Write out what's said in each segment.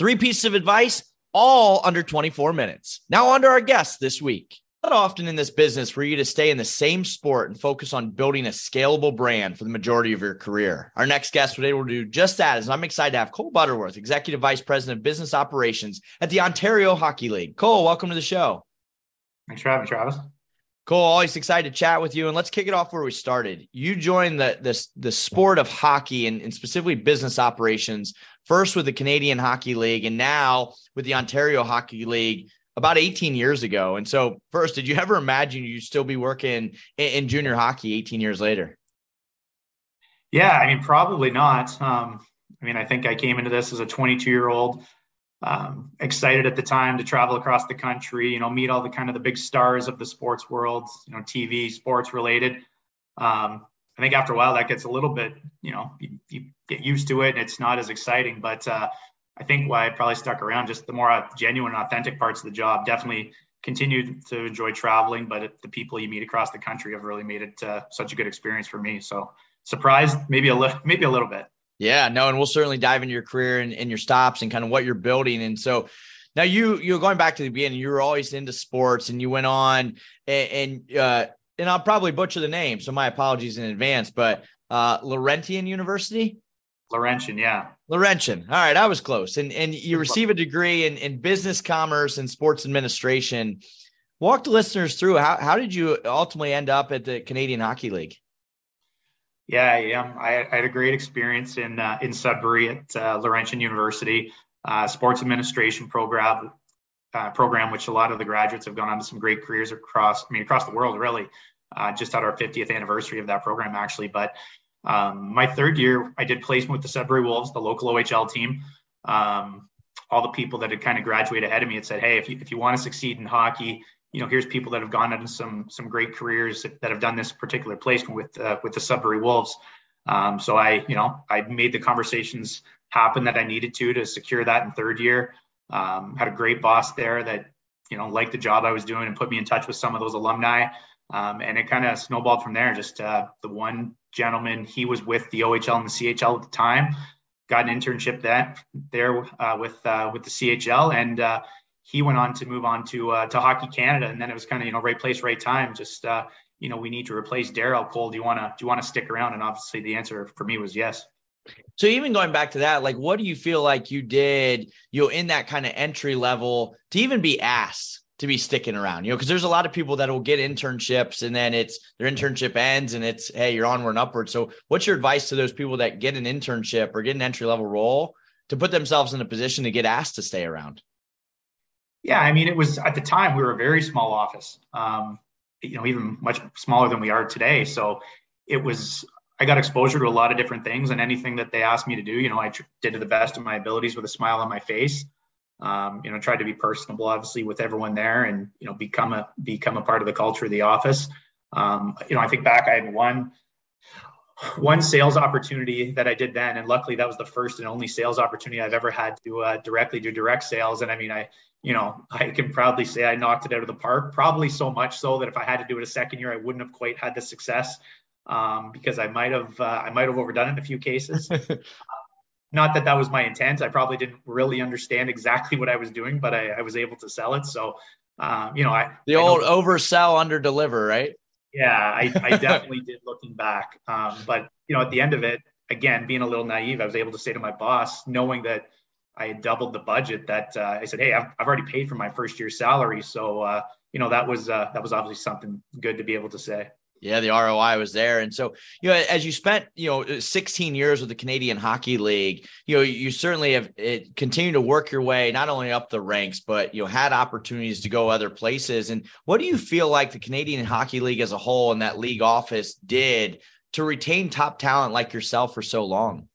Three pieces of advice, all under 24 minutes. Now, on to our guests this week. Not often in this business for you to stay in the same sport and focus on building a scalable brand for the majority of your career. Our next guest today will do just that, as I'm excited to have Cole Butterworth, Executive Vice President of Business Operations at the Ontario Hockey League. Cole, welcome to the show. Thanks for having me, Travis. Cool. Always excited to chat with you. And let's kick it off where we started. You joined the the, the sport of hockey and, and specifically business operations first with the Canadian Hockey League and now with the Ontario Hockey League about 18 years ago. And so, first, did you ever imagine you'd still be working in, in junior hockey 18 years later? Yeah, I mean, probably not. Um, I mean, I think I came into this as a 22 year old, um, excited at the time to travel across the country, you know, meet all the kind of the big stars of the sports world, you know, TV, sports related. Um, I think after a while that gets a little bit, you know, you, you get used to it and it's not as exciting. But uh, I think why I probably stuck around just the more genuine, authentic parts of the job. Definitely continued to enjoy traveling, but the people you meet across the country have really made it uh, such a good experience for me. So surprised, maybe a little, maybe a little bit. Yeah, no, and we'll certainly dive into your career and, and your stops and kind of what you're building. And so now you you're going back to the beginning. You were always into sports, and you went on and, and uh, and I'll probably butcher the name, so my apologies in advance, but uh, Laurentian University. Laurentian, yeah. Laurentian. All right, I was close. And and you receive a degree in, in business commerce and sports administration. Walk the listeners through how how did you ultimately end up at the Canadian Hockey League? Yeah, yeah. I, I had a great experience in uh, in Sudbury at uh, Laurentian University, uh, sports administration program, uh, program, which a lot of the graduates have gone on to some great careers across, I mean, across the world, really. Uh, just had our 50th anniversary of that program, actually. But um, my third year, I did placement with the Sudbury Wolves, the local OHL team. Um, all the people that had kind of graduated ahead of me had said, "Hey, if you if you want to succeed in hockey, you know, here's people that have gone into some some great careers that have done this particular placement with uh, with the Sudbury Wolves." Um, so I, you know, I made the conversations happen that I needed to to secure that in third year. Um, had a great boss there that you know liked the job I was doing and put me in touch with some of those alumni. Um, and it kind of snowballed from there. Just uh, the one gentleman, he was with the OHL and the CHL at the time, got an internship that there uh, with uh, with the CHL, and uh, he went on to move on to uh, to Hockey Canada. And then it was kind of you know right place, right time. Just uh, you know we need to replace Daryl Cole. Do you want to do you want to stick around? And obviously the answer for me was yes. So even going back to that, like what do you feel like you did, you know, in that kind of entry level to even be asked to be sticking around, you know, because there's a lot of people that will get internships and then it's their internship ends and it's hey, you're onward and upward. So what's your advice to those people that get an internship or get an entry level role to put themselves in a position to get asked to stay around? Yeah, I mean, it was at the time we were a very small office, um, you know, even much smaller than we are today. So it was I got exposure to a lot of different things, and anything that they asked me to do, you know, I tr- did to the best of my abilities with a smile on my face. Um, you know, tried to be personable, obviously, with everyone there, and you know, become a become a part of the culture of the office. Um, you know, I think back, I had one one sales opportunity that I did then, and luckily that was the first and only sales opportunity I've ever had to uh, directly do direct sales. And I mean, I you know, I can proudly say I knocked it out of the park. Probably so much so that if I had to do it a second year, I wouldn't have quite had the success um, because I might have uh, I might have overdone it in a few cases. Not that that was my intent. I probably didn't really understand exactly what I was doing, but I, I was able to sell it. So, um, you know, I the I old oversell, under deliver, right? Yeah, I, I definitely did looking back. Um, but you know, at the end of it, again, being a little naive, I was able to say to my boss, knowing that I had doubled the budget. That uh, I said, hey, I've, I've already paid for my first year's salary, so uh, you know that was uh, that was obviously something good to be able to say. Yeah, the ROI was there. And so, you know, as you spent, you know, 16 years with the Canadian Hockey League, you know, you certainly have it, continued to work your way not only up the ranks, but you know, had opportunities to go other places. And what do you feel like the Canadian Hockey League as a whole and that league office did to retain top talent like yourself for so long?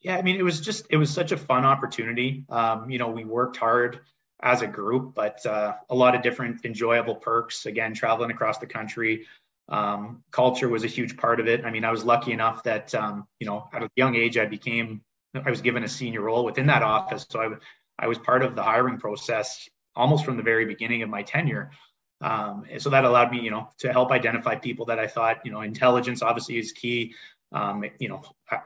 Yeah, I mean, it was just it was such a fun opportunity. Um, you know, we worked hard as a group, but uh, a lot of different enjoyable perks. Again, traveling across the country, um, culture was a huge part of it. I mean, I was lucky enough that um, you know at a young age I became I was given a senior role within that office, so I I was part of the hiring process almost from the very beginning of my tenure. Um, so that allowed me, you know, to help identify people that I thought, you know, intelligence obviously is key. Um, you know,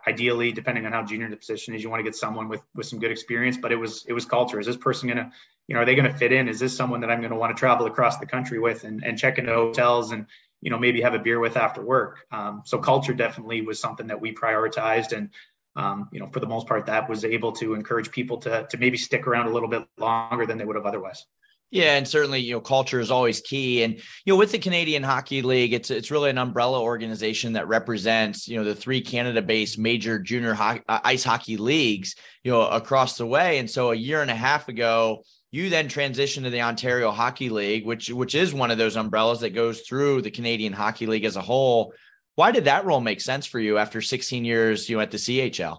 ideally, depending on how junior the position is, you want to get someone with with some good experience. But it was it was culture. Is this person gonna, you know, are they gonna fit in? Is this someone that I'm gonna want to travel across the country with and and check into hotels and you know maybe have a beer with after work? Um, so culture definitely was something that we prioritized and. Um, you know, for the most part, that was able to encourage people to to maybe stick around a little bit longer than they would have otherwise. Yeah, and certainly, you know, culture is always key. And you know, with the Canadian Hockey League, it's it's really an umbrella organization that represents you know the three Canada-based major junior uh, ice hockey leagues, you know, across the way. And so, a year and a half ago, you then transitioned to the Ontario Hockey League, which which is one of those umbrellas that goes through the Canadian Hockey League as a whole. Why did that role make sense for you after 16 years, you know, at the CHL?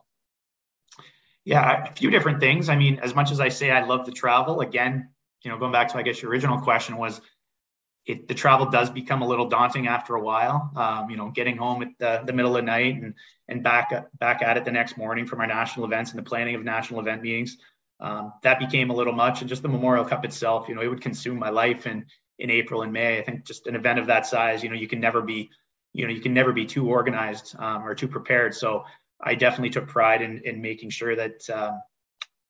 Yeah, a few different things. I mean, as much as I say I love the travel, again, you know, going back to I guess your original question was, it, the travel does become a little daunting after a while. Um, you know, getting home at the, the middle of the night and and back back at it the next morning from our national events and the planning of national event meetings. Um, that became a little much, and just the Memorial Cup itself, you know, it would consume my life. And in April and May, I think just an event of that size, you know, you can never be, you know, you can never be too organized um, or too prepared. So I definitely took pride in in making sure that um,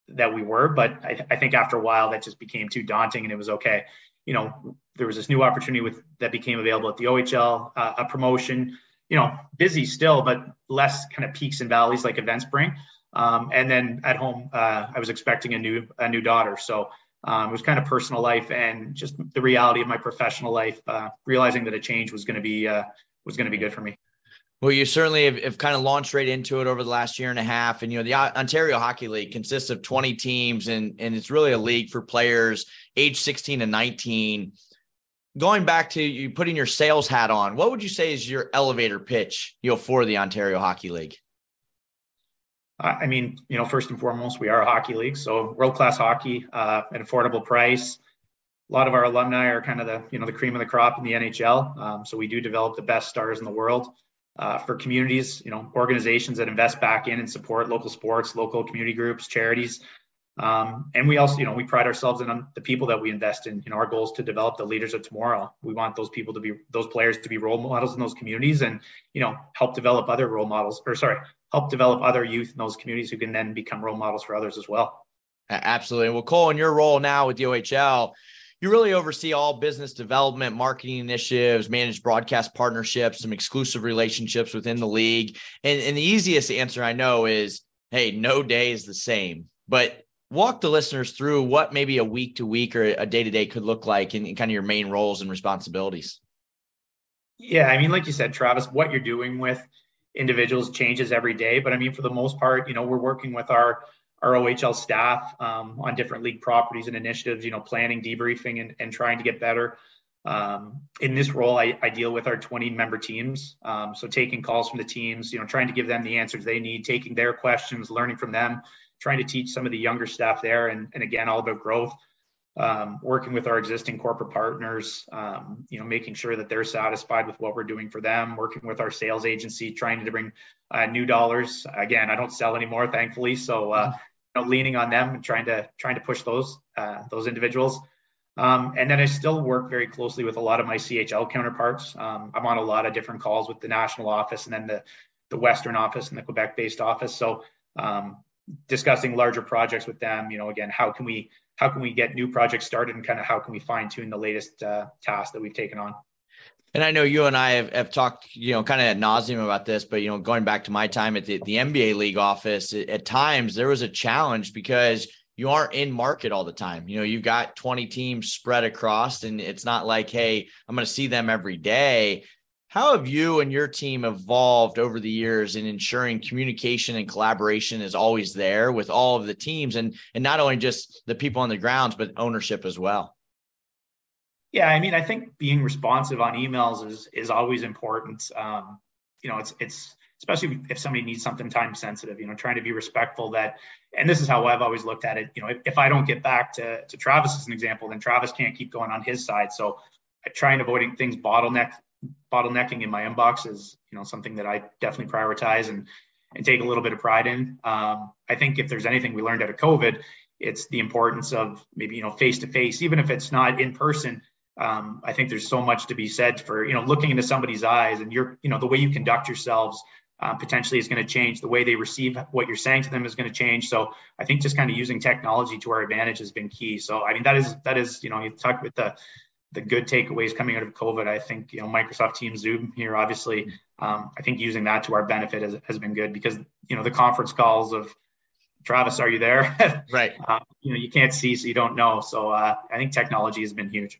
that we were. But I, I, think after a while, that just became too daunting, and it was okay. You know, there was this new opportunity with that became available at the OHL, uh, a promotion. You know, busy still, but less kind of peaks and valleys like events bring. Um, and then at home, uh, I was expecting a new a new daughter, so um, it was kind of personal life and just the reality of my professional life. Uh, realizing that a change was going to be uh, was going to be good for me. Well, you certainly have, have, kind of launched right into it over the last year and a half. And, you know, the Ontario Hockey League consists of 20 teams, and, and it's really a league for players age 16 and 19. Going back to you putting your sales hat on, what would you say is your elevator pitch, you know, for the Ontario Hockey League? I mean, you know, first and foremost, we are a hockey league, so world class hockey uh, at affordable price. A lot of our alumni are kind of the, you know, the cream of the crop in the NHL. Um, so we do develop the best stars in the world uh, for communities, you know, organizations that invest back in and support local sports, local community groups, charities. Um, and we also, you know, we pride ourselves in the people that we invest in. You know, our goal is to develop the leaders of tomorrow. We want those people to be, those players to be role models in those communities and, you know, help develop other role models or sorry, help develop other youth in those communities who can then become role models for others as well. Absolutely. Well, Cole, in your role now with the OHL, you really oversee all business development, marketing initiatives, manage broadcast partnerships, some exclusive relationships within the league. And, and the easiest answer I know is, hey, no day is the same. But walk the listeners through what maybe a week to week or a day to day could look like in kind of your main roles and responsibilities. Yeah, I mean, like you said, Travis, what you're doing with individuals changes every day. But I mean, for the most part, you know, we're working with our our OHL staff um, on different league properties and initiatives, you know, planning, debriefing, and, and trying to get better. Um, in this role, I, I, deal with our 20 member teams. Um, so taking calls from the teams, you know, trying to give them the answers they need, taking their questions, learning from them, trying to teach some of the younger staff there. And, and again, all about growth. Um, working with our existing corporate partners, um, you know, making sure that they're satisfied with what we're doing for them, working with our sales agency, trying to bring uh, new dollars. Again, I don't sell anymore, thankfully. So, uh, know, leaning on them and trying to trying to push those uh, those individuals. Um, and then I still work very closely with a lot of my CHL counterparts. Um, I'm on a lot of different calls with the national office and then the the Western office and the Quebec-based office. So um, discussing larger projects with them. You know, again, how can we how can we get new projects started and kind of how can we fine tune the latest uh, tasks that we've taken on. And I know you and I have, have talked, you know, kind of at nauseum about this, but you know, going back to my time at the, the NBA league office, at times there was a challenge because you aren't in market all the time. You know, you've got 20 teams spread across, and it's not like, hey, I'm going to see them every day. How have you and your team evolved over the years in ensuring communication and collaboration is always there with all of the teams and and not only just the people on the grounds, but ownership as well? Yeah, I mean, I think being responsive on emails is is always important. Um, you know, it's it's especially if somebody needs something time sensitive. You know, trying to be respectful that, and this is how I've always looked at it. You know, if, if I don't get back to to Travis as an example, then Travis can't keep going on his side. So, I try and avoiding things bottleneck bottlenecking in my inbox is you know something that I definitely prioritize and and take a little bit of pride in. Um, I think if there's anything we learned out of COVID, it's the importance of maybe you know face to face, even if it's not in person um, I think there's so much to be said for you know looking into somebody's eyes and you're you know the way you conduct yourselves uh, potentially is going to change. The way they receive what you're saying to them is going to change. So I think just kind of using technology to our advantage has been key. So I mean that is that is you know you talk with the the good takeaways coming out of COVID. I think you know Microsoft Teams, Zoom here, obviously. Um, I think using that to our benefit has, has been good because you know the conference calls of Travis, are you there? right. Uh, you know you can't see, so you don't know. So uh, I think technology has been huge.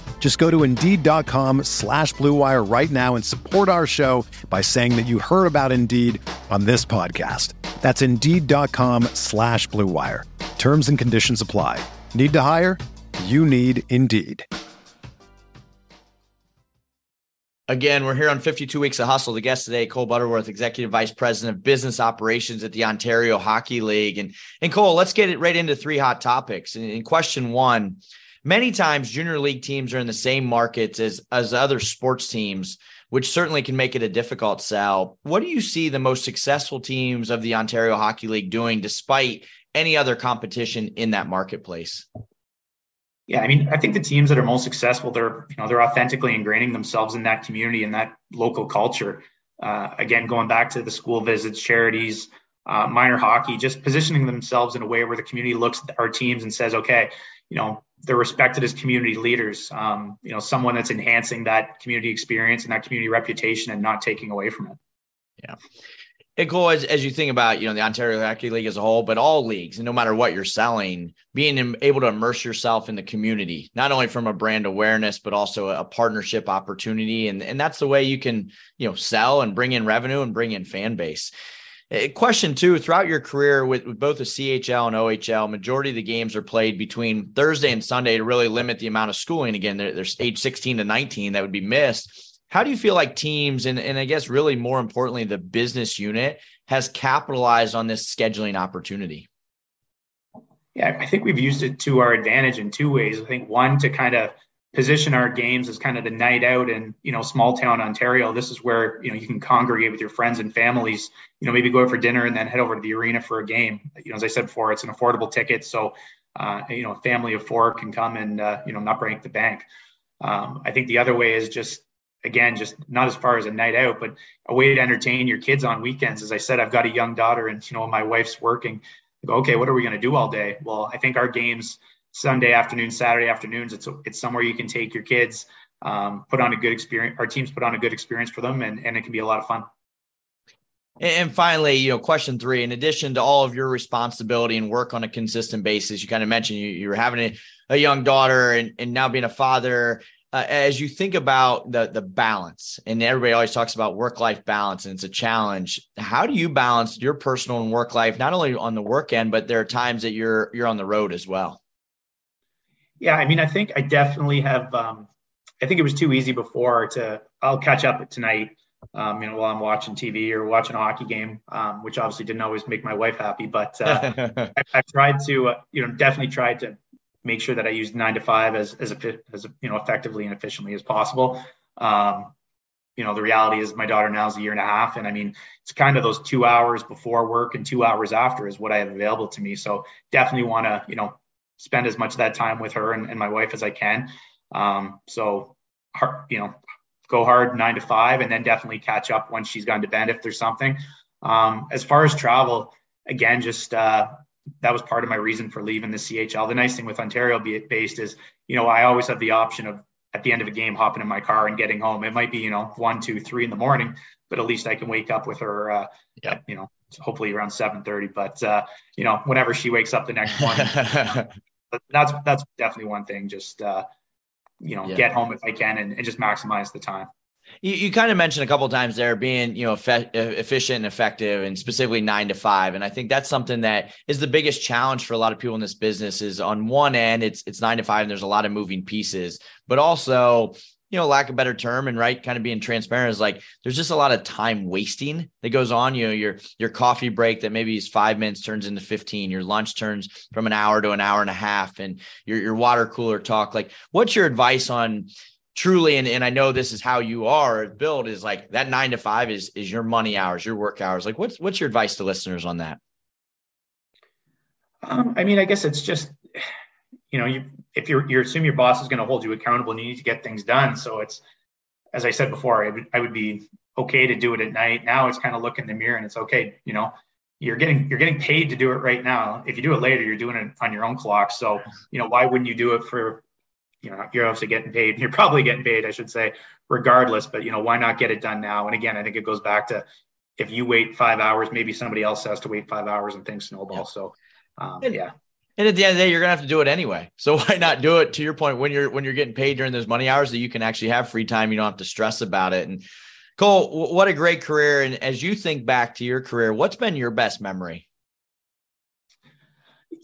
Just go to Indeed.com slash BlueWire right now and support our show by saying that you heard about Indeed on this podcast. That's Indeed.com slash BlueWire. Terms and conditions apply. Need to hire? You need Indeed. Again, we're here on 52 Weeks of Hustle. The guest today, Cole Butterworth, Executive Vice President of Business Operations at the Ontario Hockey League. And, and Cole, let's get it right into three hot topics. In, in question one, many times junior league teams are in the same markets as as other sports teams which certainly can make it a difficult sell. What do you see the most successful teams of the ontario hockey league doing despite any other competition in that marketplace? Yeah i mean i think the teams that are most successful they're you know they're authentically ingraining themselves in that community and that local culture. Uh, again going back to the school visits charities uh, minor hockey just positioning themselves in a way where the community looks at our teams and says okay you know they're respected as community leaders. Um, you know, someone that's enhancing that community experience and that community reputation and not taking away from it. Yeah. It cool as, as you think about, you know, the Ontario Hockey League as a whole, but all leagues, and no matter what you're selling, being able to immerse yourself in the community, not only from a brand awareness, but also a partnership opportunity. And, and that's the way you can, you know, sell and bring in revenue and bring in fan base. Question two throughout your career with, with, both the CHL and OHL, majority of the games are played between Thursday and Sunday to really limit the amount of schooling. Again, there's age 16 to 19 that would be missed. How do you feel like teams and, and I guess really more importantly, the business unit has capitalized on this scheduling opportunity? Yeah, I think we've used it to our advantage in two ways. I think one to kind of position our games as kind of the night out in you know small town Ontario. This is where you know you can congregate with your friends and families. You know maybe go out for dinner and then head over to the arena for a game. You know as I said before, it's an affordable ticket, so uh, you know a family of four can come and uh, you know not break the bank. Um, I think the other way is just again just not as far as a night out, but a way to entertain your kids on weekends. As I said, I've got a young daughter, and you know my wife's working. I go, okay, what are we going to do all day? Well, I think our games Sunday afternoons, Saturday afternoons. It's it's somewhere you can take your kids, um, put on a good experience. Our teams put on a good experience for them, and and it can be a lot of fun. And finally, you know, question three, in addition to all of your responsibility and work on a consistent basis, you kind of mentioned you, you're having a, a young daughter and, and now being a father. uh, as you think about the the balance, and everybody always talks about work life balance, and it's a challenge. How do you balance your personal and work life, not only on the work end, but there are times that you're you're on the road as well? Yeah, I mean, I think I definitely have. Um, I think it was too easy before to. I'll catch up tonight. Um, you know, while I'm watching TV or watching a hockey game, um, which obviously didn't always make my wife happy, but uh, I, have tried to, uh, you know, definitely tried to make sure that I use nine to five as as, a, as you know effectively and efficiently as possible. Um, you know, the reality is my daughter now is a year and a half, and I mean, it's kind of those two hours before work and two hours after is what I have available to me. So definitely want to, you know, spend as much of that time with her and, and my wife as I can. Um, so, you know, go hard nine to five, and then definitely catch up once she's gone to bed if there's something. Um, as far as travel, again, just uh, that was part of my reason for leaving the CHL. The nice thing with Ontario based is, you know, I always have the option of at the end of a game hopping in my car and getting home. It might be, you know, one, two, three in the morning, but at least I can wake up with her, uh, yeah. you know, hopefully around 7:30. But uh, you know, whenever she wakes up the next morning, that's that's definitely one thing. Just uh, you know, yeah. get home if I can and, and just maximize the time. You, you kind of mentioned a couple times there being, you know, efficient and effective and specifically nine to five. And I think that's something that is the biggest challenge for a lot of people in this business is on one end, it's, it's nine to five and there's a lot of moving pieces, but also, you know, lack of better term and right kind of being transparent is like there's just a lot of time wasting that goes on. You know, your your coffee break that maybe is five minutes turns into 15, your lunch turns from an hour to an hour and a half, and your your water cooler talk. Like, what's your advice on truly and, and i know this is how you are built is like that nine to five is is your money hours your work hours like what's what's your advice to listeners on that um, i mean i guess it's just you know you if you're you assume your boss is going to hold you accountable and you need to get things done. So it's as i said before I would, I would be okay to do it at night. Now it's kind of look in the mirror and it's okay you know you're getting you're getting paid to do it right now. If you do it later you're doing it on your own clock. So you know why wouldn't you do it for you know you're obviously getting paid. You're probably getting paid i should say regardless but you know why not get it done now? And again i think it goes back to if you wait five hours maybe somebody else has to wait five hours and things snowball. So um, and, yeah and at the end of the day you're gonna have to do it anyway so why not do it to your point when you're when you're getting paid during those money hours that you can actually have free time you don't have to stress about it and cole what a great career and as you think back to your career what's been your best memory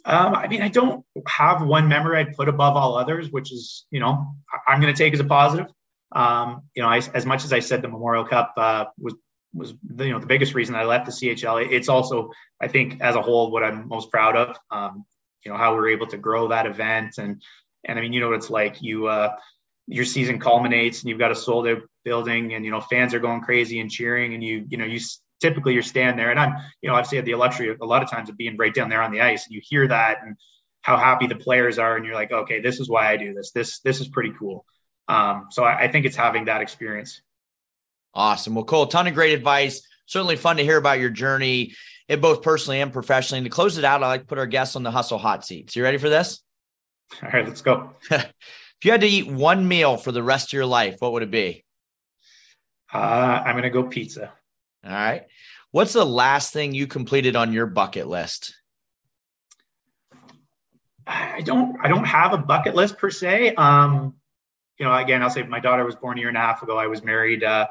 um, I mean, I don't have one memory I'd put above all others, which is, you know, I'm going to take as a positive. Um, you know, I, as much as I said the Memorial Cup uh, was was the, you know the biggest reason I left the CHL. It's also, I think, as a whole, what I'm most proud of. Um, you know, how we are able to grow that event, and and I mean, you know what it's like. You uh, your season culminates, and you've got a sold out building, and you know fans are going crazy and cheering, and you you know you typically you're standing there and I'm, you know, obviously had the luxury a lot of times of being right down there on the ice and you hear that and how happy the players are. And you're like, okay, this is why I do this. This, this is pretty cool. Um, so I, I think it's having that experience. Awesome. Well, Cole, ton of great advice. Certainly fun to hear about your journey, both personally and professionally. And to close it out, I like to put our guests on the hustle hot seat. So you ready for this? All right, let's go. if you had to eat one meal for the rest of your life, what would it be? Uh, I'm going to go pizza. All right. What's the last thing you completed on your bucket list? I don't I don't have a bucket list per se. Um, you know, again, I'll say my daughter was born a year and a half ago. I was married uh,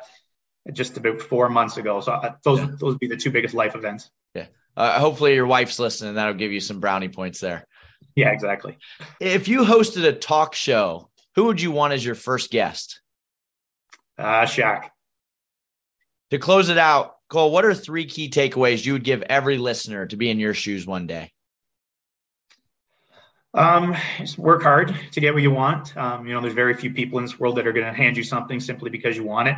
just about four months ago. So uh, those yeah. those would be the two biggest life events. Yeah. Uh, hopefully your wife's listening. That'll give you some brownie points there. Yeah, exactly. If you hosted a talk show, who would you want as your first guest? Uh, Shaq. To close it out, Cole, what are three key takeaways you would give every listener to be in your shoes one day? Um, work hard to get what you want. Um, you know, there's very few people in this world that are going to hand you something simply because you want it.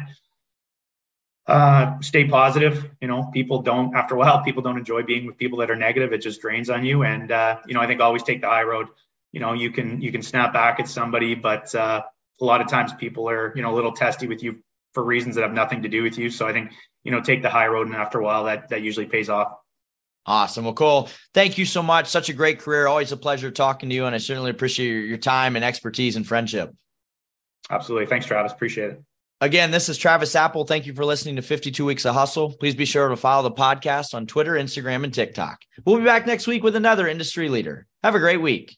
Uh, stay positive. You know, people don't, after a while, people don't enjoy being with people that are negative. It just drains on you. And, uh, you know, I think always take the high road. You know, you can, you can snap back at somebody, but, uh, a lot of times people are, you know, a little testy with you for reasons that have nothing to do with you. So I think, you know, take the high road and after a while that that usually pays off. Awesome. Well, Cole, thank you so much. Such a great career. Always a pleasure talking to you. And I certainly appreciate your, your time and expertise and friendship. Absolutely. Thanks, Travis. Appreciate it. Again, this is Travis Apple. Thank you for listening to 52 Weeks of Hustle. Please be sure to follow the podcast on Twitter, Instagram, and TikTok. We'll be back next week with another industry leader. Have a great week.